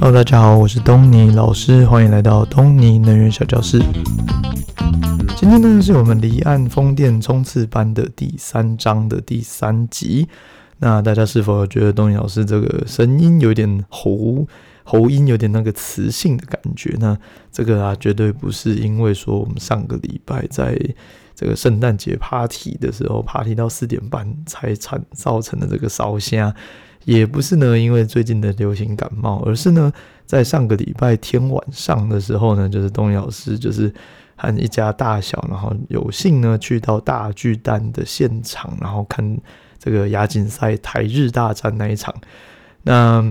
Hello，大家好，我是东尼老师，欢迎来到东尼能源小教室。今天呢，是我们离岸风电冲刺班的第三章的第三集。那大家是否觉得东尼老师这个声音有点喉喉音，有点那个磁性的感觉呢？这个啊，绝对不是因为说我们上个礼拜在这个圣诞节 party 的时候，party 到四点半才产造成的这个烧声。也不是呢，因为最近的流行感冒，而是呢，在上个礼拜天晚上的时候呢，就是东尼老师就是和一家大小，然后有幸呢去到大巨蛋的现场，然后看这个亚锦赛台日大战那一场。那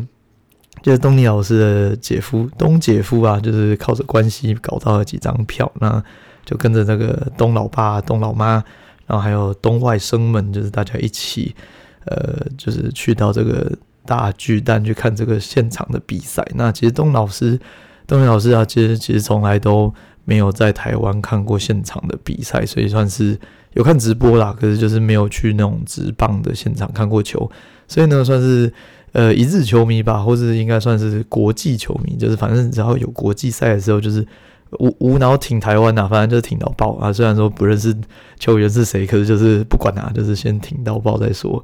就是东尼老师的姐夫东姐夫啊，就是靠着关系搞到了几张票，那就跟着那个东老爸、东老妈，然后还有东外甥们，就是大家一起。呃，就是去到这个大巨蛋去看这个现场的比赛。那其实东老师，东老师啊，其实其实从来都没有在台湾看过现场的比赛，所以算是有看直播啦。可是就是没有去那种直棒的现场看过球，所以呢，算是呃一日球迷吧，或是应该算是国际球迷。就是反正只要有国际赛的时候，就是无无脑挺台湾呐，反正就是挺到爆啊。虽然说不认识球员是谁，可是就是不管啊，就是先挺到爆再说。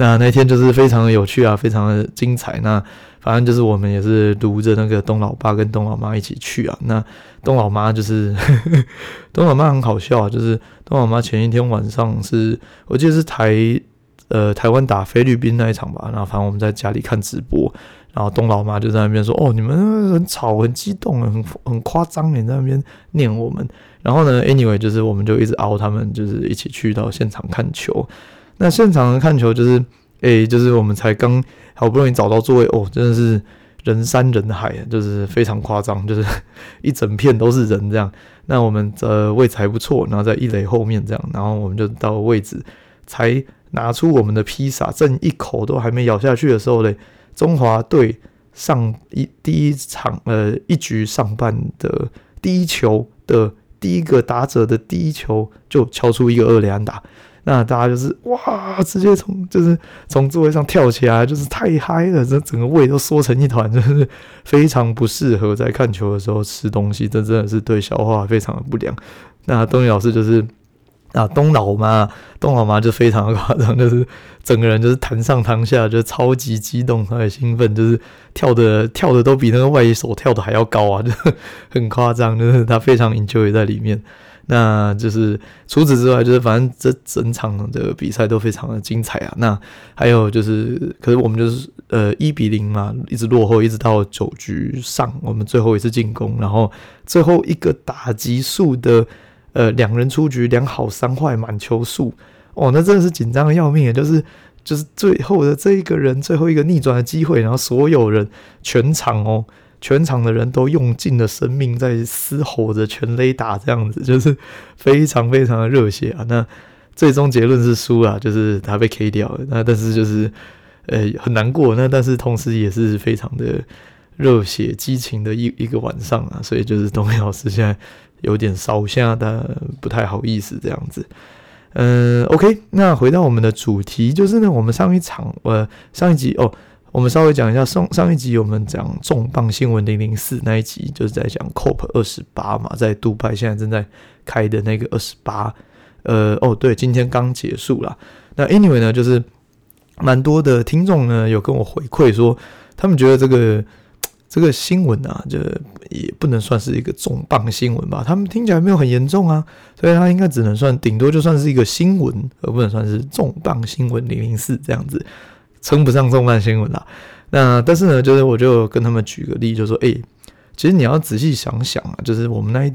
那那天就是非常的有趣啊，非常的精彩。那反正就是我们也是读着那个东老爸跟东老妈一起去啊。那东老妈就是 东老妈很好笑啊，就是东老妈前一天晚上是我记得是台呃台湾打菲律宾那一场吧。然后反正我们在家里看直播，然后东老妈就在那边说：“哦，你们很吵，很激动，很很夸张，你在那边念我们。”然后呢，anyway 就是我们就一直熬他们，就是一起去到现场看球。那现场看球就是，诶、就是我们才刚好不容易找到座位哦，真的是人山人海，就是非常夸张，就是 一整片都是人这样。那我们的位置还不错，然后在一垒后面这样，然后我们就到位置，才拿出我们的披萨，正一口都还没咬下去的时候嘞，中华队上一第一场呃一局上半的第一球的第一个打者的第一球就敲出一个二垒安打。那大家就是哇，直接从就是从座位上跳起来，就是太嗨了，这整个胃都缩成一团，就是非常不适合在看球的时候吃东西，这真的是对消化非常的不良。那东尼老师就是啊，东老妈，东老妈就非常的夸张，就是整个人就是弹上弹下，就超级激动，超级兴奋，就是跳的跳的都比那个外野手跳的还要高啊，就很夸张，就是他非常 enjoy 在里面。那就是除此之外，就是反正这整场的比赛都非常的精彩啊。那还有就是，可是我们就是呃一比零嘛，一直落后，一直到九局上，我们最后一次进攻，然后最后一个打击数的呃两人出局，两好三坏满球数哦，那真的是紧张的要命啊！就是就是最后的这一个人，最后一个逆转的机会，然后所有人全场哦。全场的人都用尽了生命在嘶吼着全雷打，这样子 就是非常非常的热血啊！那最终结论是输了，就是他被 K 掉了。那但是就是呃很难过，那但是同时也是非常的热血激情的一一个晚上啊！所以就是东尼老师现在有点烧声，但不太好意思这样子。嗯，OK，那回到我们的主题，就是呢，我们上一场呃上一集哦。我们稍微讲一下上上一集我们讲重磅新闻零零四那一集，就是在讲 COP 二十八嘛，在杜拜现在正在开的那个二十八，呃，哦对，今天刚结束了。那 anyway 呢，就是蛮多的听众呢有跟我回馈说，他们觉得这个这个新闻啊，就也不能算是一个重磅新闻吧，他们听起来没有很严重啊，所以它应该只能算顶多就算是一个新闻，而不能算是重磅新闻零零四这样子。称不上重磅新闻啦，那但是呢，就是我就跟他们举个例，就说，哎、其实你要仔细想想啊，就是我们那一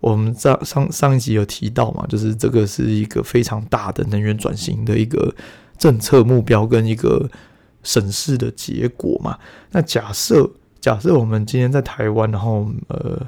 我们在上上一集有提到嘛，就是这个是一个非常大的能源转型的一个政策目标跟一个审视的结果嘛。那假设假设我们今天在台湾，然后呃，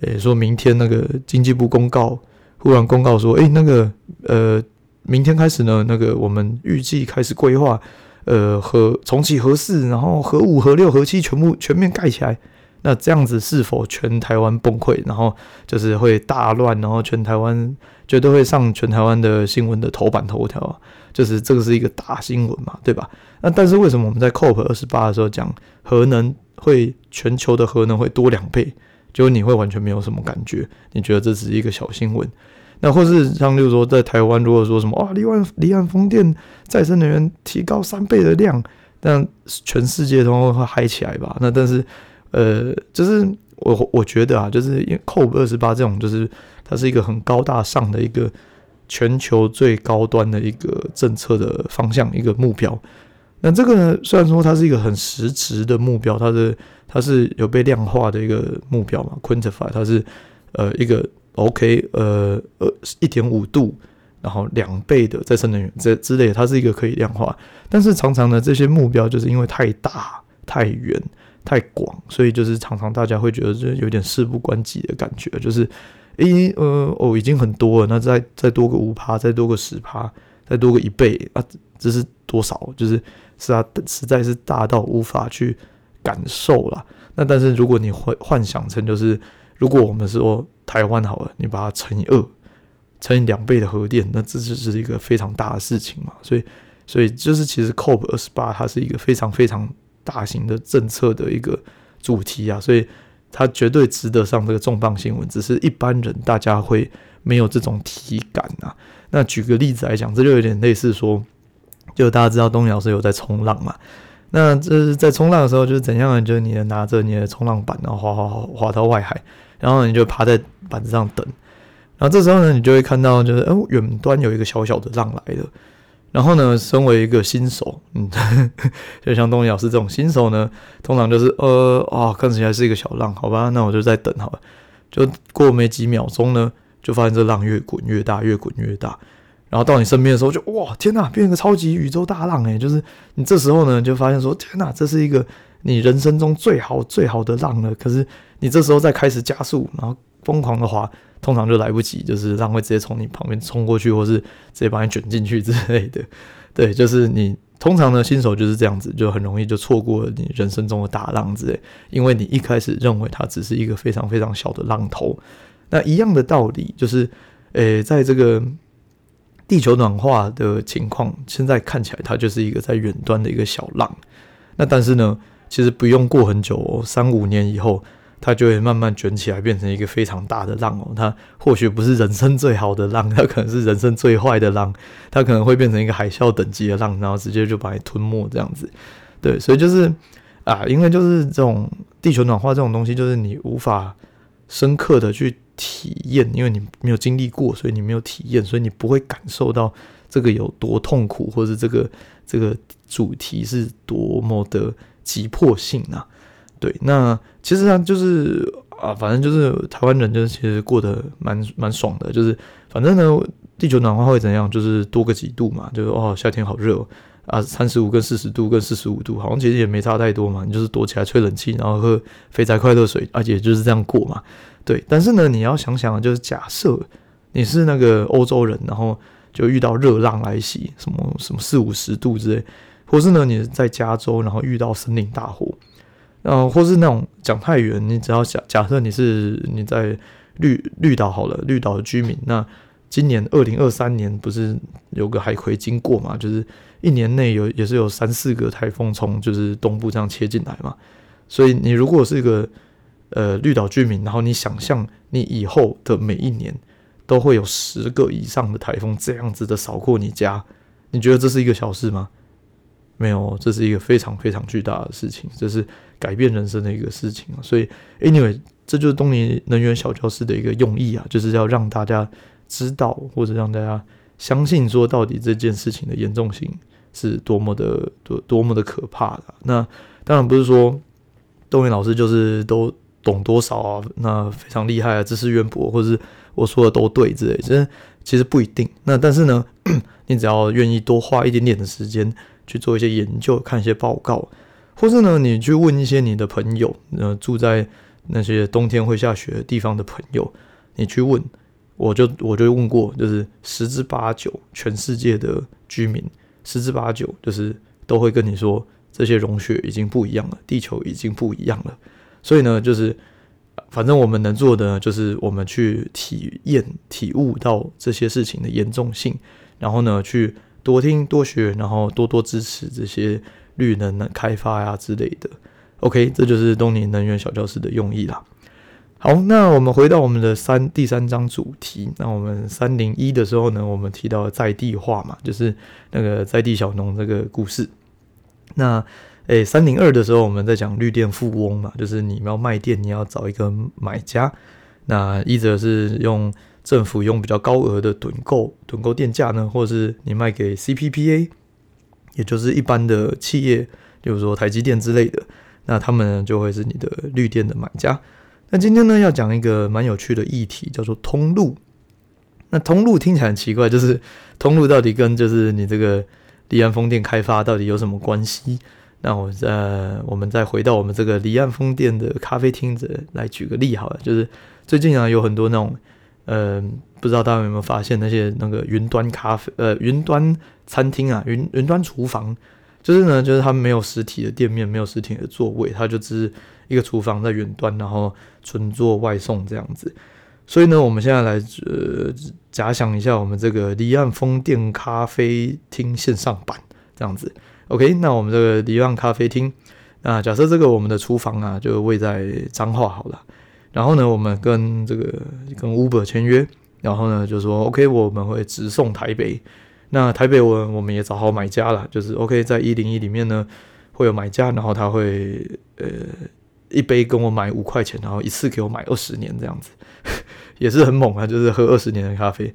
诶、欸，说明天那个经济部公告，忽然公告说，哎、那个呃，明天开始呢，那个我们预计开始规划。呃，核重启核四，然后核五、核六、核七全部全面盖起来，那这样子是否全台湾崩溃？然后就是会大乱，然后全台湾绝对会上全台湾的新闻的头版头条啊，就是这个是一个大新闻嘛，对吧？那但是为什么我们在 COP 二十八的时候讲核能会全球的核能会多两倍，就你会完全没有什么感觉，你觉得这只是一个小新闻。那或是像，例如说在台湾，如果说什么啊，离岸离岸风电再生能源提高三倍的量，那全世界都会嗨起来吧？那但是，呃，就是我我觉得啊，就是因为 COP 二十八这种，就是它是一个很高大上的一个全球最高端的一个政策的方向，一个目标。那这个呢，虽然说它是一个很实质的目标，它是它是有被量化的一个目标嘛，quantify，它是呃一个。OK，呃，呃，一点五度，然后两倍的再生能源这之类，它是一个可以量化。但是常常呢，这些目标就是因为太大、太远、太广，所以就是常常大家会觉得就有点事不关己的感觉，就是，诶，呃，哦，已经很多了，那再再多个五趴，再多个十趴，再多个一倍啊，这是多少？就是是啊，实在是大到无法去感受了。那但是如果你幻幻想成就是。如果我们说台湾好了，你把它乘以二，乘以两倍的核电，那这就是一个非常大的事情嘛。所以，所以就是其实 COP 二十八它是一个非常非常大型的政策的一个主题啊，所以它绝对值得上这个重磅新闻。只是一般人大家会没有这种体感啊。那举个例子来讲，这就有点类似说，就大家知道东尼老师有在冲浪嘛。那这是在冲浪的时候就是怎样呢？就是你拿着你的冲浪板，然后滑滑滑滑到外海。然后你就趴在板子上等，然后这时候呢，你就会看到，就是哦，远端有一个小小的浪来了。然后呢，身为一个新手，嗯，就像东尼老师这种新手呢，通常就是呃啊、看起来是一个小浪，好吧，那我就再等好了。就过没几秒钟呢，就发现这浪越滚越大，越滚越大。然后到你身边的时候就，哇，天哪，变成个超级宇宙大浪诶，就是你这时候呢，就发现说，天哪，这是一个。你人生中最好最好的浪了，可是你这时候再开始加速，然后疯狂的滑，通常就来不及，就是浪会直接从你旁边冲过去，或是直接把你卷进去之类的。对，就是你通常呢，新手就是这样子，就很容易就错过了你人生中的大浪之类，因为你一开始认为它只是一个非常非常小的浪头。那一样的道理就是，诶、欸，在这个地球暖化的情况，现在看起来它就是一个在远端的一个小浪。那但是呢，其实不用过很久哦，三五年以后，它就会慢慢卷起来，变成一个非常大的浪哦。它或许不是人生最好的浪，它可能是人生最坏的浪，它可能会变成一个海啸等级的浪，然后直接就把你吞没这样子。对，所以就是啊，因为就是这种地球暖化这种东西，就是你无法深刻的去体验，因为你没有经历过，所以你没有体验，所以你不会感受到这个有多痛苦，或者这个这个主题是多么的。急迫性啊，对，那其实上就是啊，反正就是台湾人就是其实过得蛮蛮爽的，就是反正呢，地球暖化会怎样，就是多个几度嘛，就是哦，夏天好热啊，三十五跟四十度跟四十五度，好像其实也没差太多嘛，你就是躲起来吹冷气，然后喝肥宅快乐水，而且就是这样过嘛，对。但是呢，你要想想，就是假设你是那个欧洲人，然后就遇到热浪来袭，什么什么四五十度之类。或是呢，你在加州，然后遇到森林大火，嗯或是那种讲太远，你只要假假设你是你在绿绿岛好了，绿岛的居民，那今年二零二三年不是有个海葵经过嘛？就是一年内有也是有三四个台风从就是东部这样切进来嘛，所以你如果是一个呃绿岛居民，然后你想象你以后的每一年都会有十个以上的台风这样子的扫过你家，你觉得这是一个小事吗？没有，这是一个非常非常巨大的事情，这是改变人生的一个事情啊！所以，anyway，这就是东尼能源小教室的一个用意啊，就是要让大家知道，或者让大家相信，说到底这件事情的严重性是多么的多多么的可怕的。那当然不是说东尼老师就是都懂多少啊，那非常厉害啊，知识渊博，或者是我说的都对之类，其实其实不一定。那但是呢，你只要愿意多花一点点的时间。去做一些研究，看一些报告，或是呢，你去问一些你的朋友，呃，住在那些冬天会下雪的地方的朋友，你去问，我就我就问过，就是十之八九，全世界的居民，十之八九就是都会跟你说，这些融雪已经不一样了，地球已经不一样了。所以呢，就是反正我们能做的，就是我们去体验、体悟到这些事情的严重性，然后呢，去。多听多学，然后多多支持这些绿能的开发呀之类的。OK，这就是东尼能源小教室的用意啦。好，那我们回到我们的三第三章主题。那我们三零一的时候呢，我们提到在地化嘛，就是那个在地小农这个故事。那诶，三零二的时候，我们在讲绿电富翁嘛，就是你要卖电，你要找一个买家。那一则是用政府用比较高额的趸购趸购电价呢，或者是你卖给 CPPA，也就是一般的企业，比如说台积电之类的，那他们就会是你的绿电的买家。那今天呢，要讲一个蛮有趣的议题，叫做通路。那通路听起来很奇怪，就是通路到底跟就是你这个离岸风电开发到底有什么关系？那我再我们再回到我们这个离岸风电的咖啡厅这来举个例好了，就是最近啊有很多那种，呃，不知道大家有没有发现那些那个云端咖啡呃云端餐厅啊云云端厨房，就是呢就是他们没有实体的店面，没有实体的座位，它就只是一个厨房在远端，然后纯做外送这样子。所以呢，我们现在来呃假想一下，我们这个离岸风电咖啡厅线上版这样子。OK，那我们这个离岸咖啡厅，那假设这个我们的厨房啊就位在彰化好了。然后呢，我们跟这个跟 Uber 签约，然后呢就说 OK，我们会直送台北。那台北我我们也找好买家了，就是 OK，在一零一里面呢会有买家，然后他会呃。一杯跟我买五块钱，然后一次给我买二十年这样子，也是很猛啊，就是喝二十年的咖啡。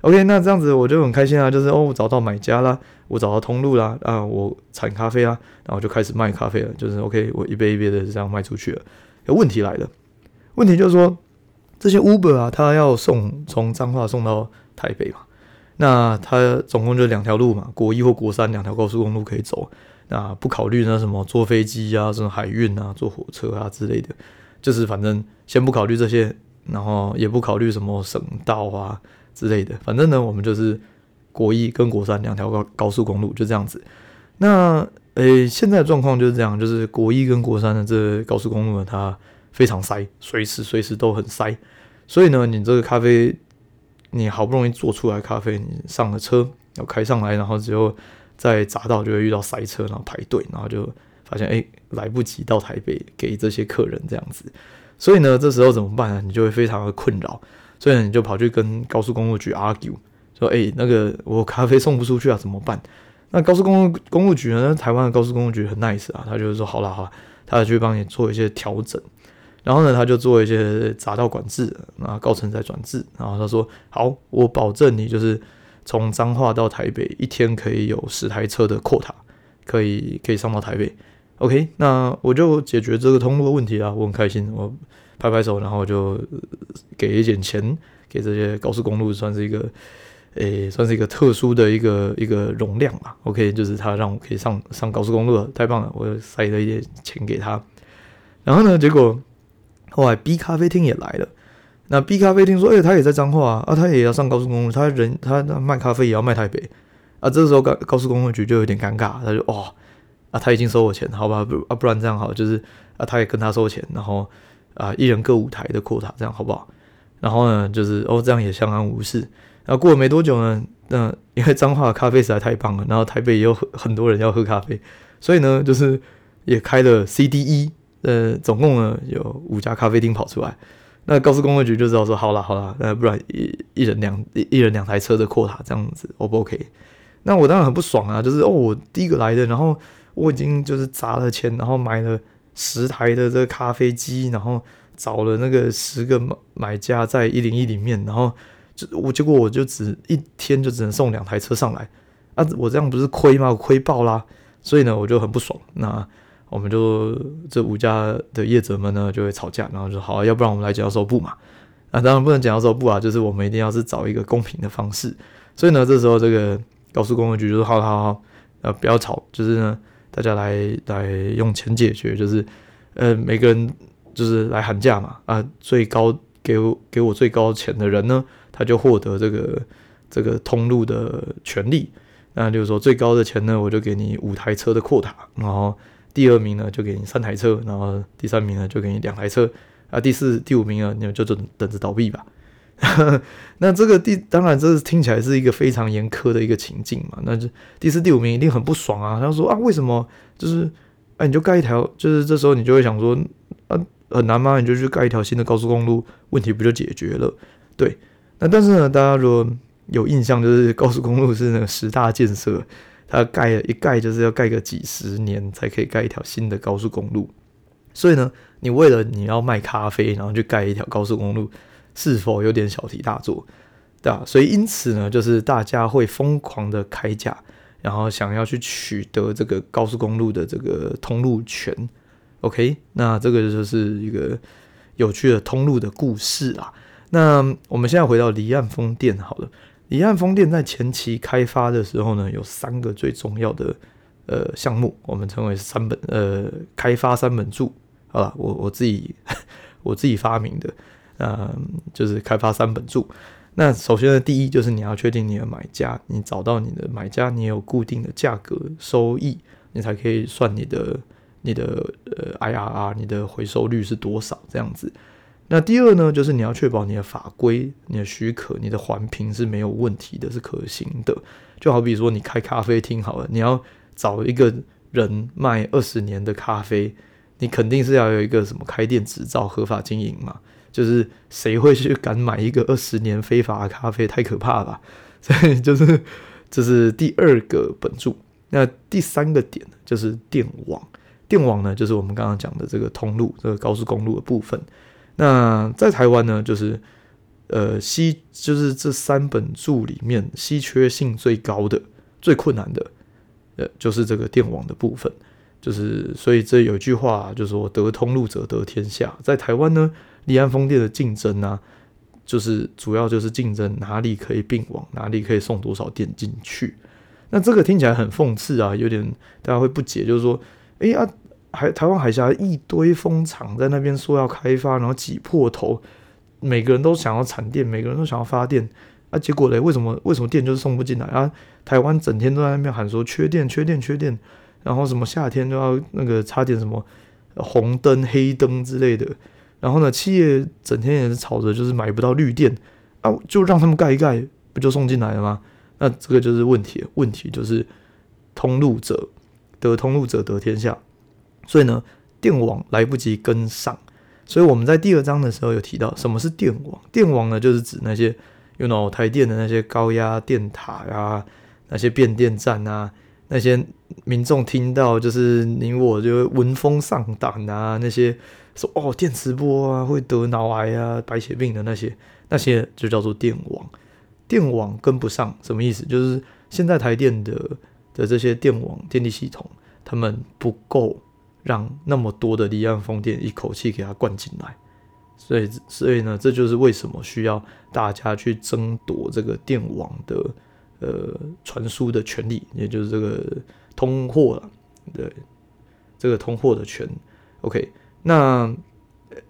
OK，那这样子我就很开心啊，就是哦，我找到买家啦，我找到通路啦，啊，我产咖啡啊，然后就开始卖咖啡了，就是 OK，我一杯一杯的这样卖出去了。有问题来了，问题就是说这些 Uber 啊，他要送从彰化送到台北嘛，那他总共就两条路嘛，国一或国三两条高速公路可以走。那，不考虑那什么坐飞机啊，什么海运啊，坐火车啊之类的，就是反正先不考虑这些，然后也不考虑什么省道啊之类的，反正呢，我们就是国一跟国三两条高高速公路就这样子。那诶，现在的状况就是这样，就是国一跟国三的这高速公路呢，它非常塞，随时随时都很塞。所以呢，你这个咖啡，你好不容易做出来咖啡，你上了车要开上来，然后只有。在匝道就会遇到塞车，然后排队，然后就发现哎，来不及到台北给这些客人这样子，所以呢，这时候怎么办呢？你就会非常的困扰，所以你就跑去跟高速公路局 argue，说哎，那个我咖啡送不出去啊，怎么办？那高速公路公路局呢？台湾的高速公路局很 nice 啊，他就是说好了好了，他去帮你做一些调整，然后呢，他就做一些匝道管制，啊，高层在转制，然后他说好，我保证你就是。从彰化到台北，一天可以有十台车的 quota，可以可以上到台北。OK，那我就解决这个通路的问题啊，我很开心，我拍拍手，然后就给一点钱给这些高速公路，算是一个诶、算是一个特殊的一个一个容量吧。OK，就是他让我可以上上高速公路了，太棒了，我就塞了一点钱给他。然后呢，结果后来 B 咖啡厅也来了。那 B 咖啡厅说：“哎、他也在彰化啊，他也要上高速公路，他人他卖咖啡也要卖台北啊。”这时候高高速公路局就有点尴尬，他就哦，啊，他已经收我钱，好吧，不啊，不然这样好，就是啊，他也跟他收钱，然后啊，一人各五台的 quota，这样好不好？然后呢，就是哦，这样也相安无事。然后过了没多久呢，那因为彰化的咖啡实在太棒了，然后台北也有很多人要喝咖啡，所以呢，就是也开了 CDE，呃，总共呢有五家咖啡厅跑出来。那高速公路局就知道说，好了好了，那不然一一人两一一人两台车的扩塔这样子，O 不 OK？那我当然很不爽啊，就是哦，我第一个来的，然后我已经就是砸了钱，然后买了十台的这个咖啡机，然后找了那个十个买买家在一零一里面，然后就我结果我就只一天就只能送两台车上来，啊，我这样不是亏吗？我亏爆啦，所以呢，我就很不爽。那。我们就这五家的业者们呢就会吵架，然后就说好，要不然我们来检校收部嘛。啊，当然不能检校收部啊，就是我们一定要是找一个公平的方式。所以呢，这时候这个高速公路局就说好好好，呃，不要吵，就是呢，大家来来用钱解决，就是呃，每个人就是来喊价嘛。啊，最高给我给我最高钱的人呢，他就获得这个这个通路的权利。那就是说最高的钱呢，我就给你五台车的扩塔然后。第二名呢，就给你三台车，然后第三名呢，就给你两台车，啊，第四、第五名呢，你们就等等着倒闭吧。那这个第当然，这是听起来是一个非常严苛的一个情境嘛。那就第四、第五名一定很不爽啊，他说啊，为什么就是哎，你就盖一条，就是这时候你就会想说，啊，很难吗？你就去盖一条新的高速公路，问题不就解决了？对，那但是呢，大家如果有印象，就是高速公路是那个十大建设，它盖一盖就是要盖个几十年才可以盖一条新的高速公路，所以呢，你为了你要卖咖啡，然后去盖一条高速公路，是否有点小题大做？对啊，所以因此呢，就是大家会疯狂的开价。然后想要去取得这个高速公路的这个通路权，OK，那这个就是一个有趣的通路的故事啊。那我们现在回到离岸风电好了，离岸风电在前期开发的时候呢，有三个最重要的呃项目，我们称为三本呃开发三本柱，好了，我我自己 我自己发明的，嗯、呃，就是开发三本柱。那首先呢，第一就是你要确定你的买家，你找到你的买家，你有固定的价格收益，你才可以算你的你的呃 IRR，你的回收率是多少这样子。那第二呢，就是你要确保你的法规、你的许可、你的环评是没有问题的，是可行的。就好比说你开咖啡厅好了，你要找一个人卖二十年的咖啡，你肯定是要有一个什么开店执照、合法经营嘛。就是谁会去敢买一个二十年非法的咖啡？太可怕了！所以就是这是第二个本柱。那第三个点就是电网，电网呢就是我们刚刚讲的这个通路，这个高速公路的部分。那在台湾呢，就是呃稀，就是这三本著里面稀缺性最高的、最困难的，呃，就是这个电网的部分。就是所以这有一句话，就是说得通路者得天下。在台湾呢。离岸风电的竞争呢、啊，就是主要就是竞争哪里可以并网，哪里可以送多少电进去。那这个听起来很讽刺啊，有点大家会不解，就是说，哎呀，海台湾海峡一堆风场在那边说要开发，然后挤破头，每个人都想要产电，每个人都想要发电，啊，结果嘞，为什么为什么电就是送不进来啊？台湾整天都在那边喊说缺电缺电缺电，然后什么夏天都要那个插点什么红灯黑灯之类的。然后呢，企业整天也是吵着，就是买不到绿电啊，就让他们盖一盖，不就送进来了吗？那这个就是问题，问题就是通路者得通路者得天下，所以呢，电网来不及跟上。所以我们在第二章的时候有提到，什么是电网？电网呢，就是指那些用到台电的那些高压电塔啊，那些变电站啊，那些民众听到就是你我就闻风丧胆啊，那些。说哦，电磁波啊，会得脑癌啊、白血病的那些，那些就叫做电网。电网跟不上，什么意思？就是现在台电的的这些电网电力系统，他们不够让那么多的离岸风电一口气给它灌进来。所以，所以呢，这就是为什么需要大家去争夺这个电网的呃传输的权利，也就是这个通货了，对，这个通货的权。OK。那，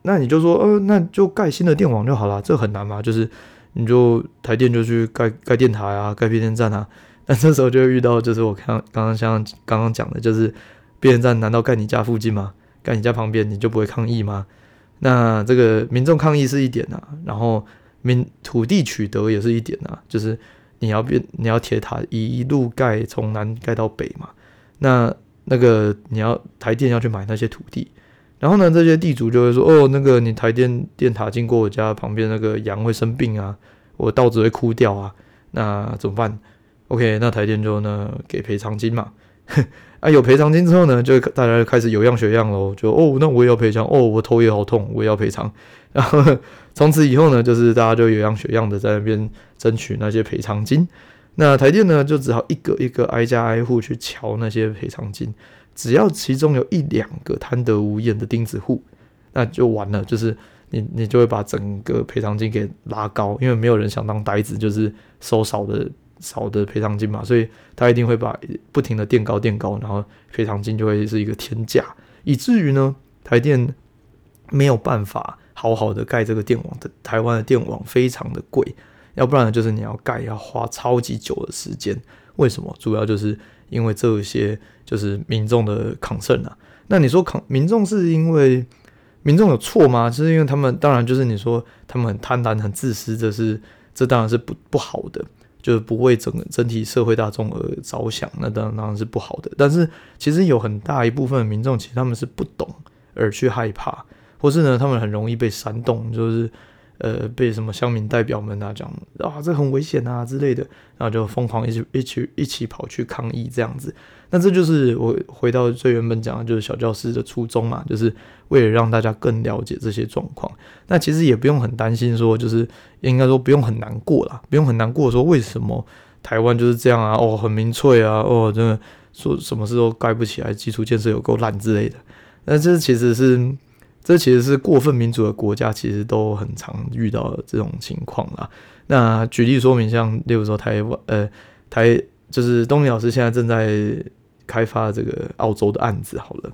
那你就说，呃，那就盖新的电网就好了，这很难吗？就是你就台电就去盖盖电台啊，盖变电站啊。那这时候就会遇到，就是我看刚刚像刚刚讲的，就是变电站难道盖你家附近吗？盖你家旁边你就不会抗议吗？那这个民众抗议是一点啊，然后民土地取得也是一点啊，就是你要变你要铁塔一路盖从南盖到北嘛，那那个你要台电要去买那些土地。然后呢，这些地主就会说：“哦，那个你台电电塔经过我家旁边，那个羊会生病啊，我稻子会枯掉啊，那怎么办？”OK，那台电就呢给赔偿金嘛。啊，有赔偿金之后呢，就大家就开始有样学样喽，就哦，那我也要赔偿，哦，我头也好痛，我也要赔偿。然后从此以后呢，就是大家就有样学样的在那边争取那些赔偿金。那台电呢，就只好一个一个挨家挨户去乔那些赔偿金。只要其中有一两个贪得无厌的钉子户，那就完了。就是你，你就会把整个赔偿金给拉高，因为没有人想当呆子，就是收少的少的赔偿金嘛，所以他一定会把不停的垫高垫高，然后赔偿金就会是一个天价，以至于呢，台电没有办法好好的盖这个电网的，台湾的电网非常的贵，要不然就是你要盖要花超级久的时间。为什么？主要就是。因为这些就是民众的 concern 啊，那你说抗民众是因为民众有错吗？就是因为他们当然就是你说他们很贪婪、很自私，这是这当然是不不好的。就是不为整个整体社会大众而着想，那当然当然是不好的。但是其实有很大一部分的民众，其实他们是不懂而去害怕，或是呢，他们很容易被煽动，就是呃被什么乡民代表们啊讲啊这很危险啊之类的，然后就疯狂一起一起一起跑去抗议这样子。那这就是我回到最原本讲的，就是小教师的初衷嘛，就是为了让大家更了解这些状况。那其实也不用很担心，说就是应该说不用很难过啦，不用很难过，说为什么台湾就是这样啊？哦，很民粹啊，哦，真的说什么事都盖不起来，基础建设有够烂之类的。那这其实是这其实是过分民主的国家，其实都很常遇到这种情况啦。那举例说明，像例如说台湾，呃，台就是东尼老师现在正在。开发这个澳洲的案子好了，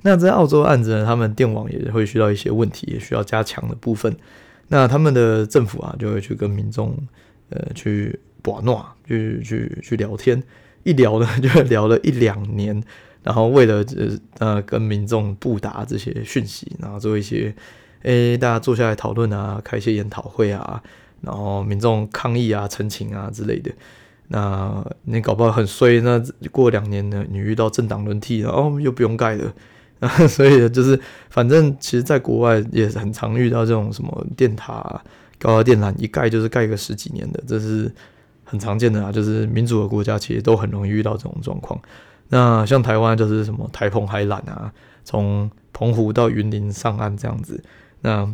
那在澳洲案子呢，他们电网也会需要一些问题，也需要加强的部分。那他们的政府啊，就会去跟民众呃去把诺，去去去聊天，一聊呢就聊了一两年，然后为了呃跟民众布达这些讯息，然后做一些诶、大家坐下来讨论啊，开一些研讨会啊，然后民众抗议啊、陈情啊之类的。那你搞不好很衰，那过两年呢，你遇到政党轮替，然后又不用盖了，所以就是反正其实在国外也很常遇到这种什么电塔、高压电缆一盖就是盖个十几年的，这是很常见的啊。就是民主的国家其实都很容易遇到这种状况。那像台湾就是什么台澎海缆啊，从澎湖到云林上岸这样子，那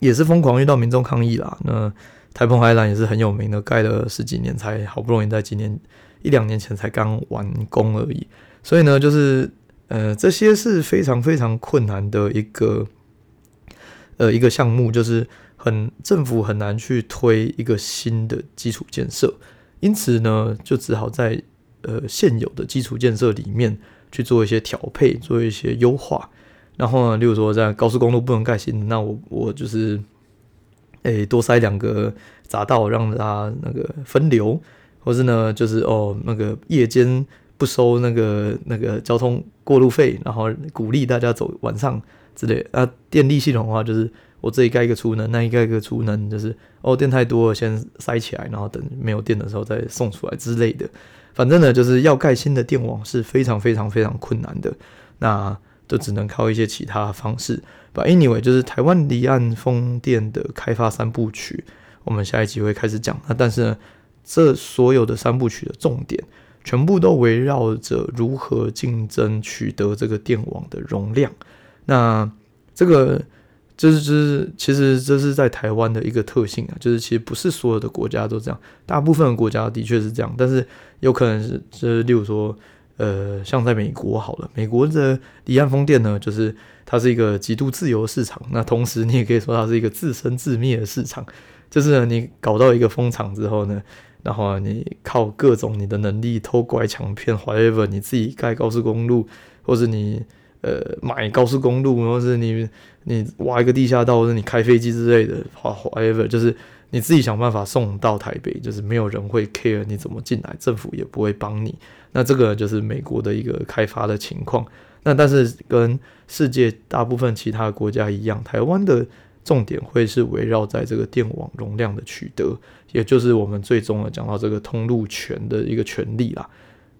也是疯狂遇到民众抗议啦。那台澎海缆也是很有名的，盖了十几年才好不容易在今年一两年前才刚完工而已。所以呢，就是呃这些是非常非常困难的一个呃一个项目，就是很政府很难去推一个新的基础建设，因此呢，就只好在呃现有的基础建设里面去做一些调配，做一些优化。然后呢，例如说在高速公路不能盖新，那我我就是。诶、多塞两个匝道，让它那个分流，或是呢，就是哦，那个夜间不收那个那个交通过路费，然后鼓励大家走晚上之类。啊，电力系统的话，就是我这里盖一个储能，那一盖一个储能，就是哦，电太多了，先塞起来，然后等没有电的时候再送出来之类的。反正呢，就是要盖新的电网是非常非常非常困难的，那就只能靠一些其他方式。But anyway，就是台湾离岸风电的开发三部曲，我们下一集会开始讲。那但是呢，这所有的三部曲的重点，全部都围绕着如何竞争取得这个电网的容量。那这个就是就是，其实这是在台湾的一个特性啊，就是其实不是所有的国家都这样，大部分的国家的确是这样，但是有可能是，就是例如说。呃，像在美国好了，美国的离岸风电呢，就是它是一个极度自由的市场。那同时，你也可以说它是一个自生自灭的市场。就是，你搞到一个风场之后呢，然后你靠各种你的能力偷拐抢骗，whatever，你自己盖高速公路，或是你呃买高速公路，或是你你挖一个地下道，或者你开飞机之类的，whatever，就是你自己想办法送到台北，就是没有人会 care 你怎么进来，政府也不会帮你。那这个就是美国的一个开发的情况。那但是跟世界大部分其他国家一样，台湾的重点会是围绕在这个电网容量的取得，也就是我们最终的讲到这个通路权的一个权利啦。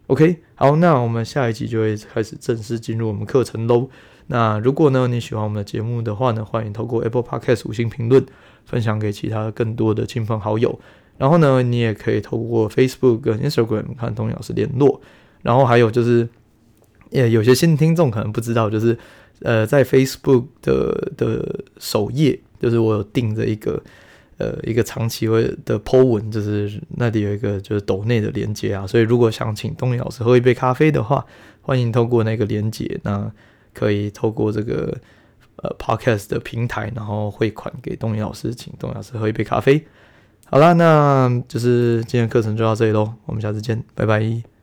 OK，好，那我们下一集就会开始正式进入我们课程喽。那如果呢你喜欢我们的节目的话呢，欢迎透过 Apple Podcast 五星评论，分享给其他更多的亲朋好友。然后呢，你也可以透过 Facebook 跟 Instagram 看东尼老师联络。然后还有就是，呃，有些新听众可能不知道，就是呃，在 Facebook 的的首页，就是我有订着一个呃一个长期会的 po 文，就是那里有一个就是抖内的连接啊。所以如果想请东尼老师喝一杯咖啡的话，欢迎透过那个连接，那可以透过这个呃 Podcast 的平台，然后汇款给东尼老师，请东尼老师喝一杯咖啡。好啦，那就是今天课程就到这里喽，我们下次见，拜拜。